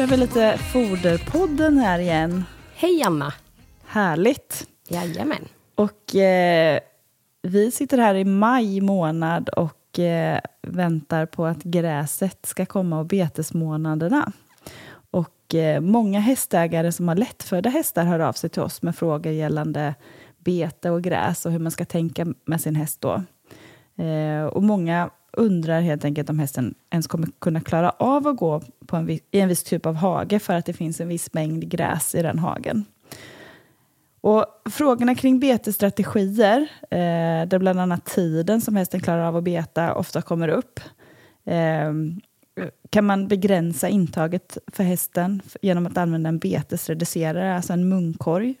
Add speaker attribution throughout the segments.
Speaker 1: kör vi lite Foderpodden här igen.
Speaker 2: Hej Anna!
Speaker 1: Härligt!
Speaker 2: Jajamän.
Speaker 1: Och eh, vi sitter här i maj månad och eh, väntar på att gräset ska komma och betesmånaderna. Och eh, många hästägare som har lättfödda hästar hör av sig till oss med frågor gällande bete och gräs och hur man ska tänka med sin häst då. Eh, och många undrar helt enkelt om hästen ens kommer kunna klara av att gå på en, i en viss typ av hage för att det finns en viss mängd gräs i den hagen. Och frågorna kring betesstrategier, eh, där bland annat tiden som hästen klarar av att beta ofta kommer upp. Eh, kan man begränsa intaget för hästen genom att använda en betesreducerare, alltså en munkorg?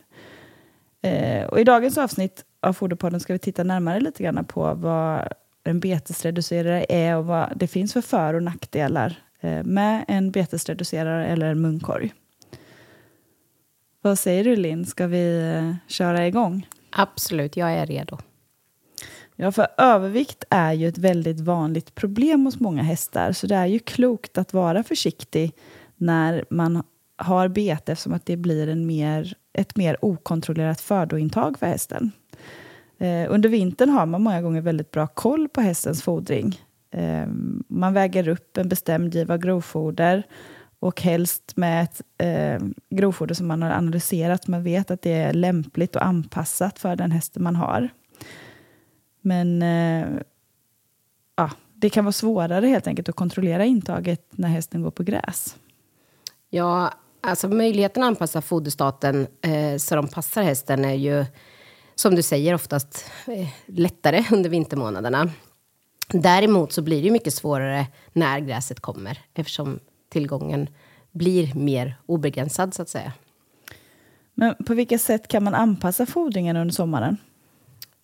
Speaker 1: Eh, och I dagens avsnitt av Foderpodden ska vi titta närmare lite grann på vad en betesreducerare är och vad det finns för för och nackdelar eh, med en betesreducerare eller en munkorg. Vad säger du Linn, ska vi eh, köra igång?
Speaker 2: Absolut, jag är redo.
Speaker 1: Ja, för övervikt är ju ett väldigt vanligt problem hos många hästar, så det är ju klokt att vara försiktig när man har bete eftersom att det blir en mer, ett mer okontrollerat födointag för hästen. Eh, under vintern har man många gånger väldigt bra koll på hästens fodring. Eh, man väger upp en bestämd giva grovfoder och helst med ett eh, grovfoder som man har analyserat. Man vet att det är lämpligt och anpassat för den hästen man har. Men eh, ja, det kan vara svårare helt enkelt att kontrollera intaget när hästen går på gräs.
Speaker 2: Ja, alltså möjligheten att anpassa foderstaten eh, så de passar hästen är ju, som du säger, oftast eh, lättare under vintermånaderna. Däremot så blir det mycket svårare när gräset kommer eftersom tillgången blir mer obegränsad, så att säga.
Speaker 1: Men på vilka sätt kan man anpassa fodringen under sommaren?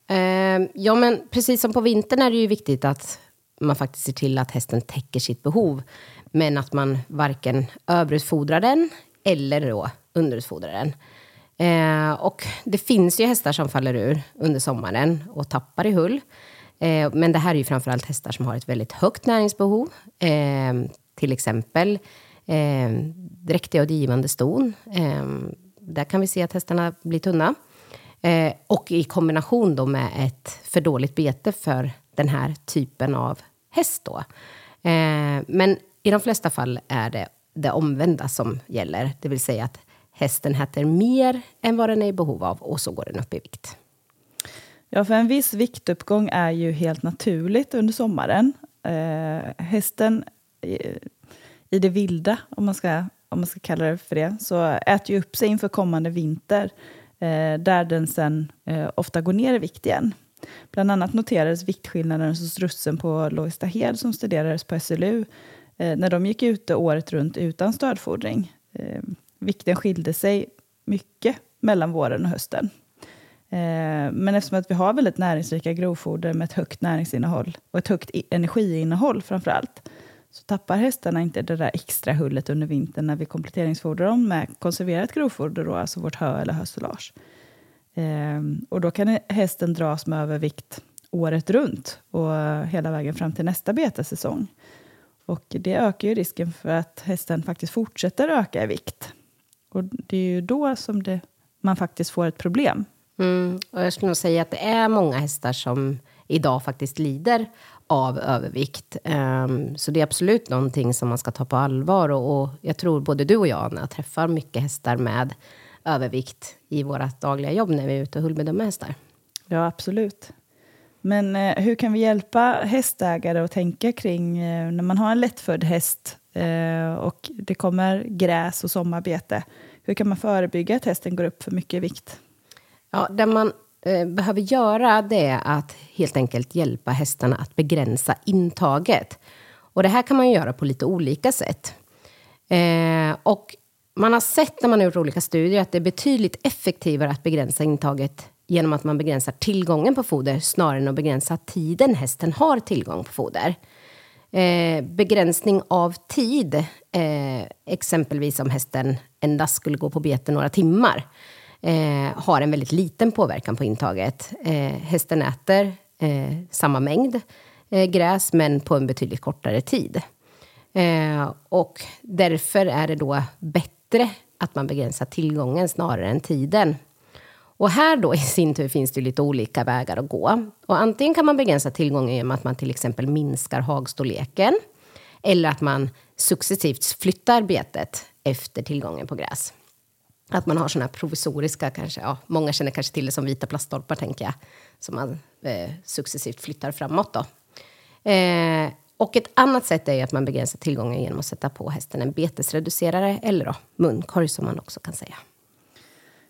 Speaker 2: Eh, ja, men precis som på vintern är det ju viktigt att man faktiskt ser till att hästen täcker sitt behov. Men att man varken överutfodrar den eller då underutfodrar den. Eh, och det finns ju hästar som faller ur under sommaren och tappar i hull. Eh, men det här är ju framförallt hästar som har ett väldigt högt näringsbehov. Eh, till exempel eh, dräktiga och givande ston. Eh, där kan vi se att hästarna blir tunna. Eh, och i kombination då med ett för dåligt bete för den här typen av häst. Då. Eh, men i de flesta fall är det det omvända som gäller. Det vill säga att hästen äter mer än vad den är i behov av och så går den upp i vikt.
Speaker 1: Ja, för en viss viktuppgång är ju helt naturligt under sommaren. Eh, hästen i, det vilda, om man, ska, om man ska kalla det för det, så äter ju upp sig inför kommande vinter eh, där den sen eh, ofta går ner i vikt igen. Bland annat noterades viktskillnaden hos russen på Lågstahed som studerades på SLU eh, när de gick ute året runt utan stödfodring. Eh, vikten skilde sig mycket mellan våren och hösten. Eh, Men eftersom att vi har väldigt näringsrika grovfoder med ett högt näringsinnehåll och ett högt e-, energiinnehåll framför allt så tappar hästarna inte det där extra hullet under vintern när vi kompletteringsfodrar dem med konserverat grovfoder, då, alltså vårt hö eller hösilage. Ehm, och då kan hästen dras med övervikt året runt och hela vägen fram till nästa betesäsong. Och det ökar ju risken för att hästen faktiskt fortsätter öka i vikt. Och det är ju då som det, man faktiskt får ett problem.
Speaker 2: Mm, och jag skulle nog säga att det är många hästar som idag faktiskt lider av övervikt. Ehm, så det är absolut någonting som man ska ta på allvar. Och, och jag tror både du och jag, Anna, träffar mycket hästar med övervikt i vårt dagliga jobb när vi är ute och hullbedömer hästar.
Speaker 1: Ja, absolut. Men eh, hur kan vi hjälpa hästägare att tänka kring eh, när man har en lättfödd häst eh, och det kommer gräs och sommarbete? Hur kan man förebygga att hästen går upp för mycket i vikt?
Speaker 2: Ja, det man Eh, behöver göra det är att helt enkelt hjälpa hästarna att begränsa intaget. Och det här kan man göra på lite olika sätt. Eh, och man har sett när man har gjort olika studier att det är betydligt effektivare att begränsa intaget genom att man begränsar tillgången på foder snarare än att begränsa tiden hästen har tillgång på foder. Eh, begränsning av tid, eh, exempelvis om hästen endast skulle gå på bete några timmar, eh, har en väldigt liten påverkan på intaget. Eh, hästen äter eh, samma mängd eh, gräs, men på en betydligt kortare tid. Eh, och därför är det då bättre att man begränsar tillgången snarare än tiden. Och här då i sin tur finns det lite olika vägar att gå. Och antingen kan man begränsa tillgången genom att man till exempel minskar hagstorleken. Eller att man successivt flyttar betet efter tillgången på gräs. Att man har såna här provisoriska, kanske, ja, många känner kanske till det som vita plaststolpar tänker jag. Som man eh, successivt flyttar framåt då. Eh, och ett annat sätt är ju att man begränsar tillgången genom att sätta på hästen en betesreducerare eller då munkorg som man också kan säga.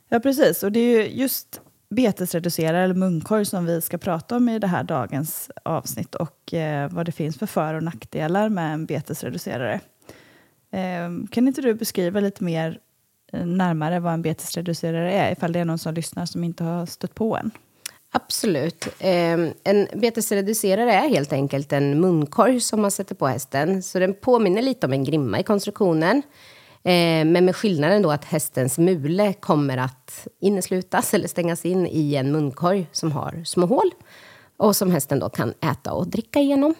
Speaker 1: Ja, precis. Och det är ju just betesreducerare eller munkorg som vi ska prata om i det här dagens avsnitt och eh, vad det finns för för och nackdelar med en betesreducerare. Eh, kan inte du beskriva lite mer närmare vad en betesreducerare är ifall det är någon som lyssnar som inte har stött på en?
Speaker 2: Absolut. Eh, en betesreducerare är helt enkelt en munkorg som man sätter på hästen. Så den påminner lite om en grimma i konstruktionen. Eh, men med skillnaden då att hästens mule kommer att inneslutas eller stängas in i en munkorg som har små hål. Och som hästen då kan äta och dricka igenom.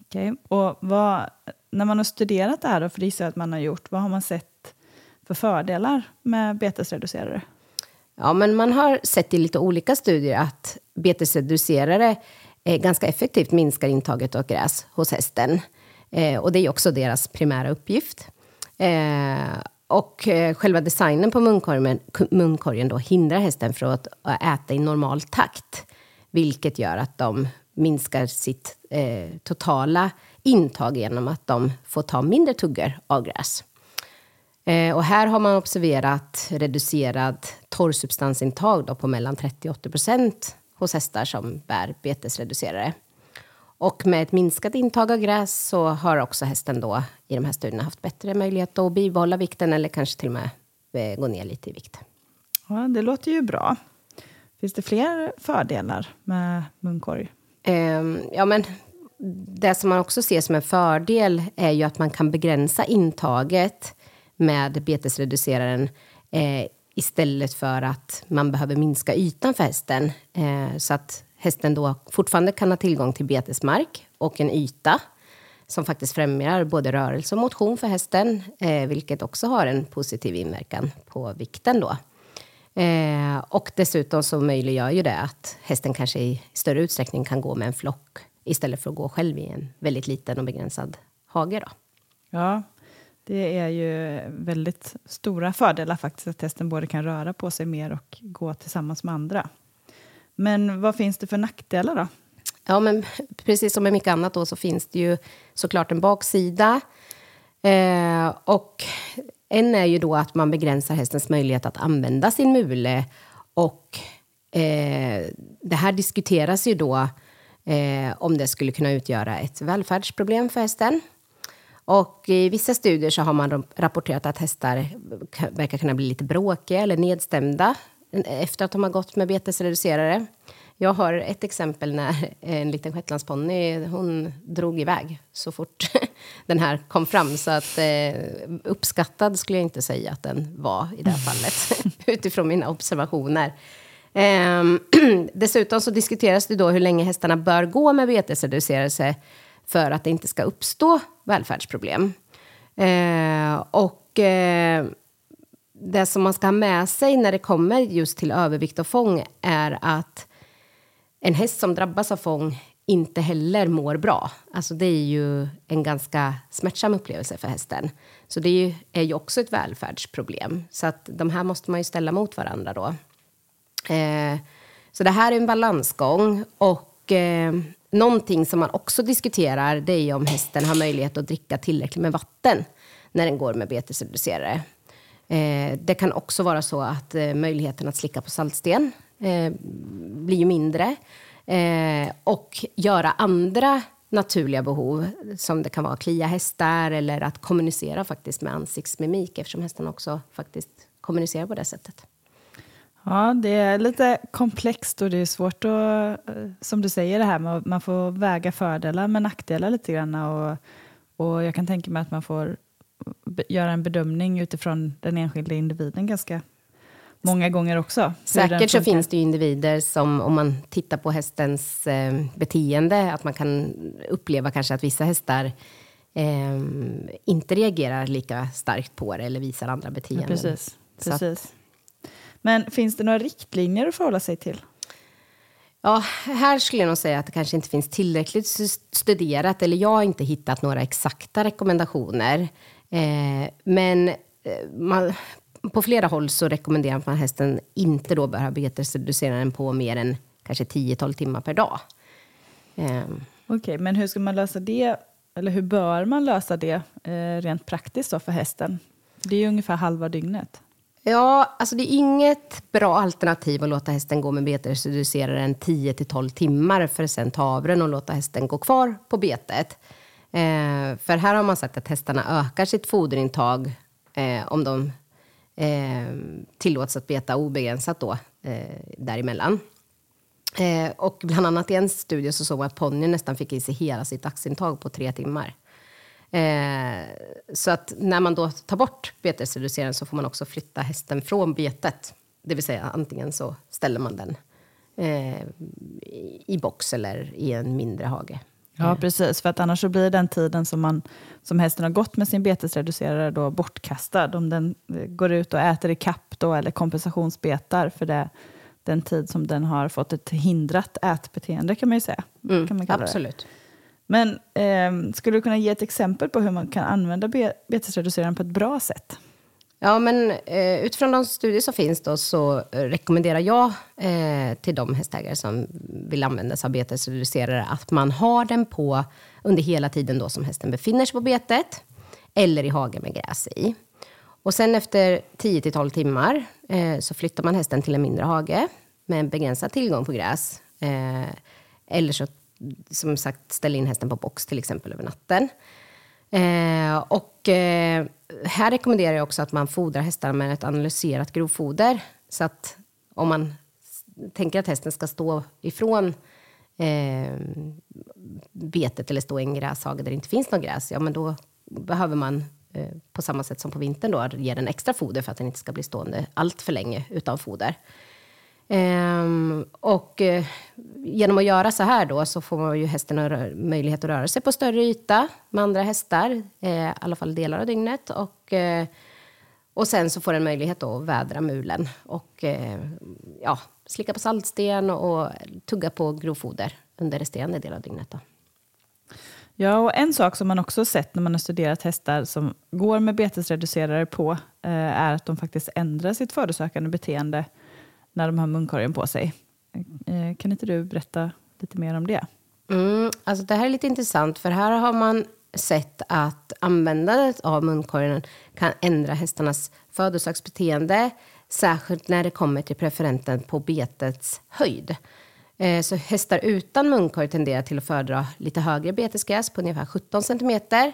Speaker 1: Okej. Och vad, när man har studerat det här, då, för det gissar att man har gjort, vad har man sett för fördelar med betesreducerare?
Speaker 2: Ja, men man har sett i lite olika studier att betesreducerare eh, ganska effektivt minskar intaget av gräs hos hästen. Eh, och det är också deras primära uppgift. Eh, och eh, själva designen på munkorgen, munkorgen då hindrar hästen från att eh, äta i normal takt. Vilket gör att de minskar sitt eh, totala intag genom att de får ta mindre tuggor av gräs. Eh, och här har man observerat reducerat torrsubstansintag då på mellan 30 och 80 procent hos hästar som bär betesreducerare. Och med ett minskat intag av gräs så har också hästen då i de här studierna haft bättre möjlighet att bibehålla vikten eller kanske till och med eh, gå ner lite i vikt.
Speaker 1: Ja, det låter ju bra. Finns det fler fördelar med munkorg?
Speaker 2: Um, ja, men det som man också ser som en fördel är ju att man kan begränsa intaget med betesreduceraren eh, istället för att man behöver minska ytan för hästen. Eh, så att hästen då fortfarande kan ha tillgång till betesmark och en yta som faktiskt främjar både rörelse och motion för hästen, eh, vilket också har en positiv inverkan på vikten. Då. Eh, och dessutom så möjliggör ju det att hästen kanske i större utsträckning kan gå med en flock istället för att gå själv i en väldigt liten och begränsad hage. Då.
Speaker 1: Ja, det är ju väldigt stora fördelar faktiskt att hästen både kan röra på sig mer och gå tillsammans med andra. Men vad finns det för nackdelar då?
Speaker 2: Ja, men precis som med mycket annat då, så finns det ju såklart en baksida. Eh, och en är ju då att man begränsar hästens möjlighet att använda sin mule. Och eh, det här diskuteras ju då eh, om det skulle kunna utgöra ett välfärdsproblem för hästen. Och i vissa studier så har man rapporterat att hästar verkar kunna bli lite bråkiga eller nedstämda efter att de har gått med betesreducerare. Jag har ett exempel när en liten shetlandsponny hon drog iväg så fort den här kom fram. Så att eh, uppskattad skulle jag inte säga att den var i det här fallet, utifrån mina observationer. Eh, dessutom så diskuteras det då hur länge hästarna bör gå med betesreducerelse för att det inte ska uppstå välfärdsproblem. Eh, och eh, det som man ska ha med sig när det kommer just till övervikt och fång är att en häst som drabbas av fång inte heller mår bra. Alltså det är ju en ganska smärtsam upplevelse för hästen. Så det är ju, är ju också ett välfärdsproblem. Så att de här måste man ju ställa mot varandra då. Eh, så det här är en balansgång. Och eh, någonting som man också diskuterar det är ju om hästen har möjlighet att dricka tillräckligt med vatten när den går med betesreducerare. Eh, det kan också vara så att eh, möjligheten att slicka på saltsten eh, blir ju mindre. Eh, och göra andra naturliga behov, som det kan vara att klia hästar eller att kommunicera faktiskt med ansiktsmimik, eftersom hästen också faktiskt kommunicerar på det sättet.
Speaker 1: Ja, det är lite komplext och det är svårt att, eh, som du säger, det här med att man får väga fördelar med nackdelar lite grann. Och, och jag kan tänka mig att man får göra en bedömning utifrån den enskilda individen ganska många gånger också.
Speaker 2: Säkert så finns det ju individer som, om man tittar på hästens eh, beteende, att man kan uppleva kanske att vissa hästar eh, inte reagerar lika starkt på det eller visar andra
Speaker 1: Ja,
Speaker 2: beteenden.
Speaker 1: precis.
Speaker 2: Så att-
Speaker 1: precis. Men finns det några riktlinjer att förhålla sig till?
Speaker 2: Ja, här skulle jag nog säga att det kanske inte finns tillräckligt studerat, eller jag har inte hittat några exakta rekommendationer. Eh, men eh, man, på flera håll så rekommenderar man att hästen inte då bör ha betesreduceraren på mer än kanske 10-12 timmar per dag. Eh,
Speaker 1: Okej, men hur ska man lösa det? Eller hur bör man lösa det eh, rent praktiskt för hästen? Det är ju ungefär halva dygnet.
Speaker 2: Ja, alltså det är inget bra alternativ att låta hästen gå med betesreduceraren 10-12 timmar för att sen ta av den och låta hästen gå kvar på betet. Eh, för här har man sett att hästarna ökar sitt foderintag eh, om de eh, tillåts att beta obegränsat då, eh, däremellan. Eh, och bland annat i en studie så såg man att ponnyn nästan fick i sig hela sitt axintag på tre timmar. Eh, så att när man då tar bort betesreduceraren så får man också flytta hästen från betet. Det vill säga antingen så ställer man den eh, i- box eller i en mindre hage.
Speaker 1: Ja, precis. För att annars så blir den tiden som, man, som hästen har gått med sin betesreducerare då bortkastad. Om den eh, går ut och äter i kapp då, eller kompensationsbetar för det, den tid som den har fått ett hindrat ätbeteende kan man ju säga. kan man kalla det. Men eh, skulle du kunna ge ett exempel på hur man kan använda be- betesreduceraren på ett bra sätt?
Speaker 2: Ja, men eh, utifrån de studier som finns då så eh, rekommenderar jag eh, till de hästägare som vill använda sig av betesreducerare att man har den på under hela tiden då som hästen befinner sig på betet eller i hagen med gräs i. Och sen efter 10 till 12 timmar eh, så flyttar man hästen till en mindre hage med en begränsad tillgång på gräs. Eh, eller så som sagt ställa in hästen på box till exempel över natten. Eh, och eh, här rekommenderar jag också att man fodrar hästarna med ett analyserat grovfoder. Så att om man tänker att hästen ska stå ifrån eh, betet eller stå i en gräshage där det inte finns något gräs, ja men då behöver man eh, på samma sätt som på vintern då ge den extra foder för att den inte ska bli stående allt för länge utan foder. Ehm, och eh, genom att göra så här då så får man ju hästen möjlighet att röra sig på större yta med andra hästar, eh, i alla fall delar av dygnet. Och, eh, och sen så får den möjlighet då att vädra mulen och eh, ja, slicka på saltsten och tugga på grovfoder under resterande del av dygnet. Då.
Speaker 1: Ja, och en sak som man också sett när man har studerat hästar som går med betesreducerare på eh, är att de faktiskt ändrar sitt födosökande beteende när de har munkorgen på sig. Eh, kan inte du berätta lite mer om det?
Speaker 2: Mm, alltså det här är lite intressant, för här har man sett att användandet av munkorgen kan ändra hästarnas födelsedagsbeteende. särskilt när det kommer till preferenten på betets höjd. Eh, så hästar utan munkorg tenderar till att föredra lite högre betesgräs på ungefär 17 centimeter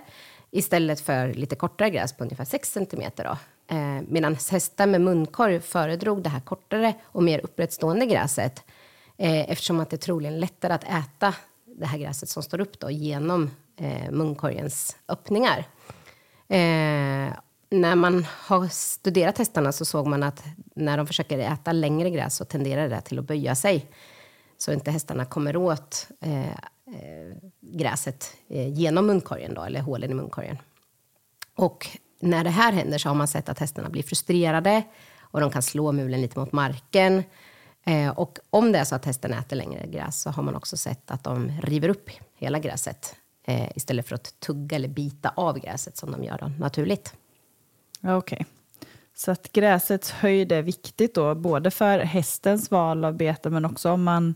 Speaker 2: istället för lite kortare gräs på ungefär 6 centimeter. Då. Eh, Medan hästar med munkorg föredrog det här kortare och mer upprättstående gräset eh, eftersom att det är troligen lättare att äta det här gräset som står upp då, genom eh, munkorgens öppningar. Eh, när man har studerat hästarna så såg man att när de försöker äta längre gräs så tenderar det till att böja sig. Så inte hästarna kommer åt eh, eh gräset eh, genom munkorgen då, eller hålen i munkorgen. Och när det här händer så har man sett att hästarna blir frustrerade och de kan slå mulen lite mot marken. Eh, och om det är så att hästen äter längre gräs så har man också sett att de river upp hela gräset eh, istället för att tugga eller bita av gräset som de gör då, naturligt.
Speaker 1: Okej. Okej. Så att gräsets höjd är viktigt då, både för hästens val av bete men också om man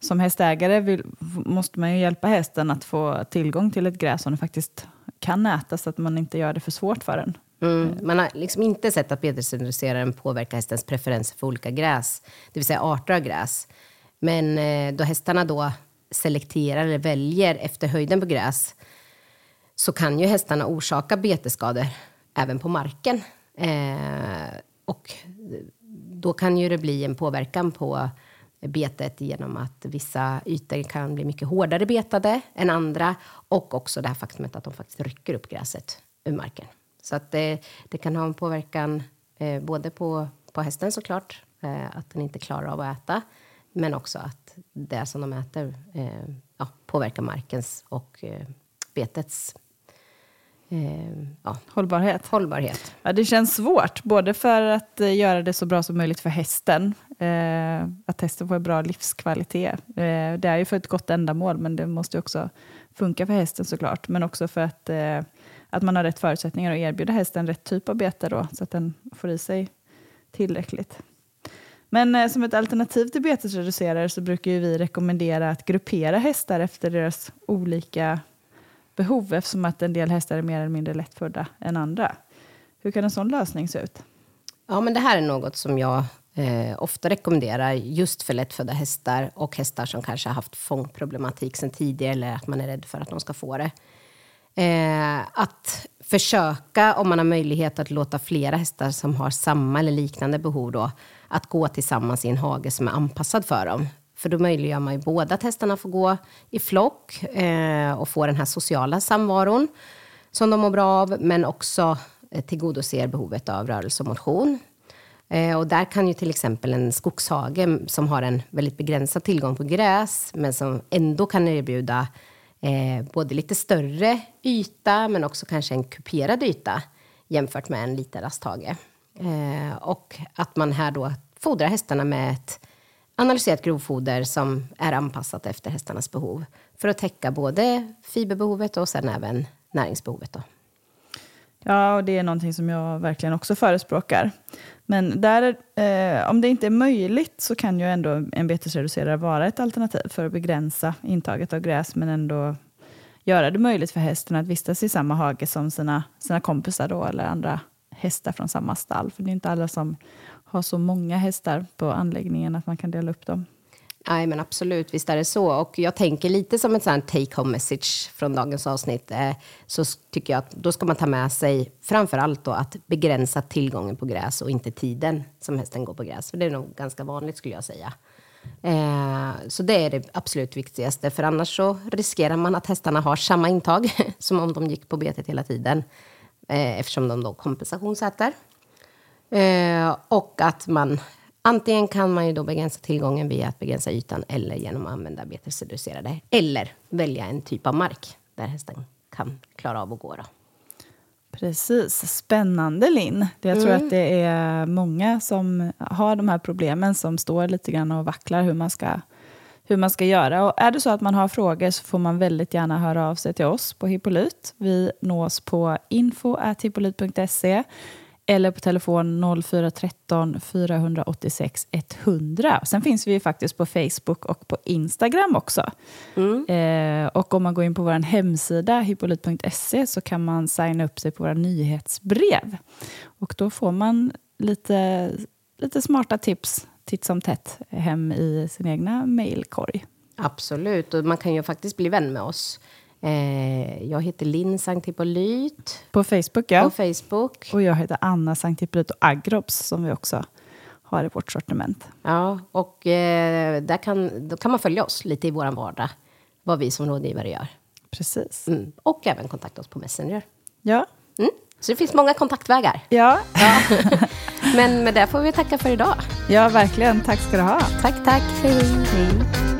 Speaker 1: som hästägare vill, måste man ju hjälpa hästen att få tillgång till ett gräs som den faktiskt kan äta så att man inte gör det för svårt för den.
Speaker 2: Mm. Man har liksom inte sett att betesreduceraren påverkar hästens preferenser för olika gräs, det vill säga arter av gräs. Men eh, då hästarna då selekterar eller väljer efter höjden på gräs så kan ju hästarna orsaka betesskador även på marken. Eh, och då kan ju det bli en påverkan på betet genom att vissa ytor kan bli mycket hårdare betade än andra och också det här faktumet att de faktiskt rycker upp gräset ur marken. Så att det, det kan ha en påverkan eh, både på, på hästen såklart, eh, att den inte klarar av att äta, men också att det som de äter eh, ja, påverkar markens och eh, betets ja,
Speaker 1: Hållbarhet.
Speaker 2: hållbarhet.
Speaker 1: Ja, det känns svårt, både för att eh, göra det så bra som möjligt för hästen, eh, att hästen får en bra livskvalitet. Eh, det är ju för ett gott ändamål, men det måste också funka för hästen såklart. Men också för att, eh, att man har rätt förutsättningar att erbjuda hästen rätt typ av bete då, så att den får i sig tillräckligt. Men eh, som ett alternativ till betesreducerare så brukar ju vi rekommendera att gruppera hästar efter deras olika behov eftersom att en del hästar är mer eller mindre lättfödda än andra. Hur kan en sån lösning se ut?
Speaker 2: Ja, men det här är något som jag eh, ofta rekommenderar just för lättfödda hästar och hästar som kanske har haft fångproblematik sedan tidigare eller att man är rädd för att de ska få det. Eh, att försöka, om man har möjlighet, att låta flera hästar som har samma eller liknande behov då, att gå tillsammans i en hage som är anpassad för dem. För då möjliggör man ju båda att hästarna får gå i flock eh, och få den här sociala samvaron som de mår bra av, men också eh, tillgodoser behovet av rörelse och motion. Eh, och där kan ju till exempel en skogshage som har en väldigt begränsad tillgång på gräs, men som ändå kan erbjuda eh, både lite större yta, men också kanske en kuperad yta jämfört med en liten rasthage. Eh, och att man här då fodrar hästarna med ett analyserat grovfoder som är anpassat efter hästarnas behov för att täcka både fiberbehovet och sen även näringsbehovet. Då.
Speaker 1: Ja, och det är någonting som jag verkligen också förespråkar. Men där, eh, om det inte är möjligt så kan ju ändå en betesreducerare vara ett alternativ för att begränsa intaget av gräs men ändå göra det möjligt för hästen att vistas i samma hage som sina, sina kompisar då, eller andra hästar från samma stall. För det är inte alla som har så många hästar på anläggningen att man kan dela upp dem.
Speaker 2: Nej, men absolut, visst är det så. Och jag tänker lite som ett sånt take home message från dagens avsnitt. Eh, så tycker jag att då ska man ta med sig framför allt då att begränsa tillgången på gräs och inte tiden som hästen går på gräs. För det är nog ganska vanligt skulle jag säga. Eh, så det är det absolut viktigaste. För annars så riskerar man att hästarna har samma intag som om de gick på betet hela tiden. Eh, eftersom de då kompensationsäter. Eh, och att man antingen kan man ju då begränsa tillgången via att begränsa ytan eller genom att använda betesreducerade. Eller välja en typ av mark där hästen kan klara av att gå. Då.
Speaker 1: Precis, spännande Linn. Jag tror att det är många som har de här problemen som står lite grann och vacklar hur man ska, hur man ska göra. Och är det så att man har frågor så får man väldigt gärna höra av sig till oss på Hippolyt. Vi nås på info.hippolyt.se eller på telefon 0413 486 100. Sen finns vi ju faktiskt på Facebook och på Instagram också. Eh, och om man går in på vår hemsida hippolyt.se så kan man signa upp sig på våra nyhetsbrev. Och då får man lite, lite smarta tips titt som tätt hem i sin egna mejlkorg.
Speaker 2: Absolut, och man kan ju faktiskt bli vän med oss. Eh, jag heter Linn Sankt Hippolyt
Speaker 1: På Facebook, ja.
Speaker 2: på Facebook.
Speaker 1: Och jag heter Anna Sankt Hippolyt och Agrops som vi också har i vårt sortiment.
Speaker 2: Ja, och eh, där kan, då kan man följa oss lite i vår vardag. Vad vi som rådgivare gör.
Speaker 1: Precis.
Speaker 2: Mm. Och även kontakta oss på Messenger.
Speaker 1: Ja.
Speaker 2: Mm. Så det finns många kontaktvägar.
Speaker 1: Ja.
Speaker 2: Men med det får vi tacka för idag.
Speaker 1: ja, verkligen. Tack ska du ha.
Speaker 2: Tack, tack. Hej.
Speaker 1: Hej.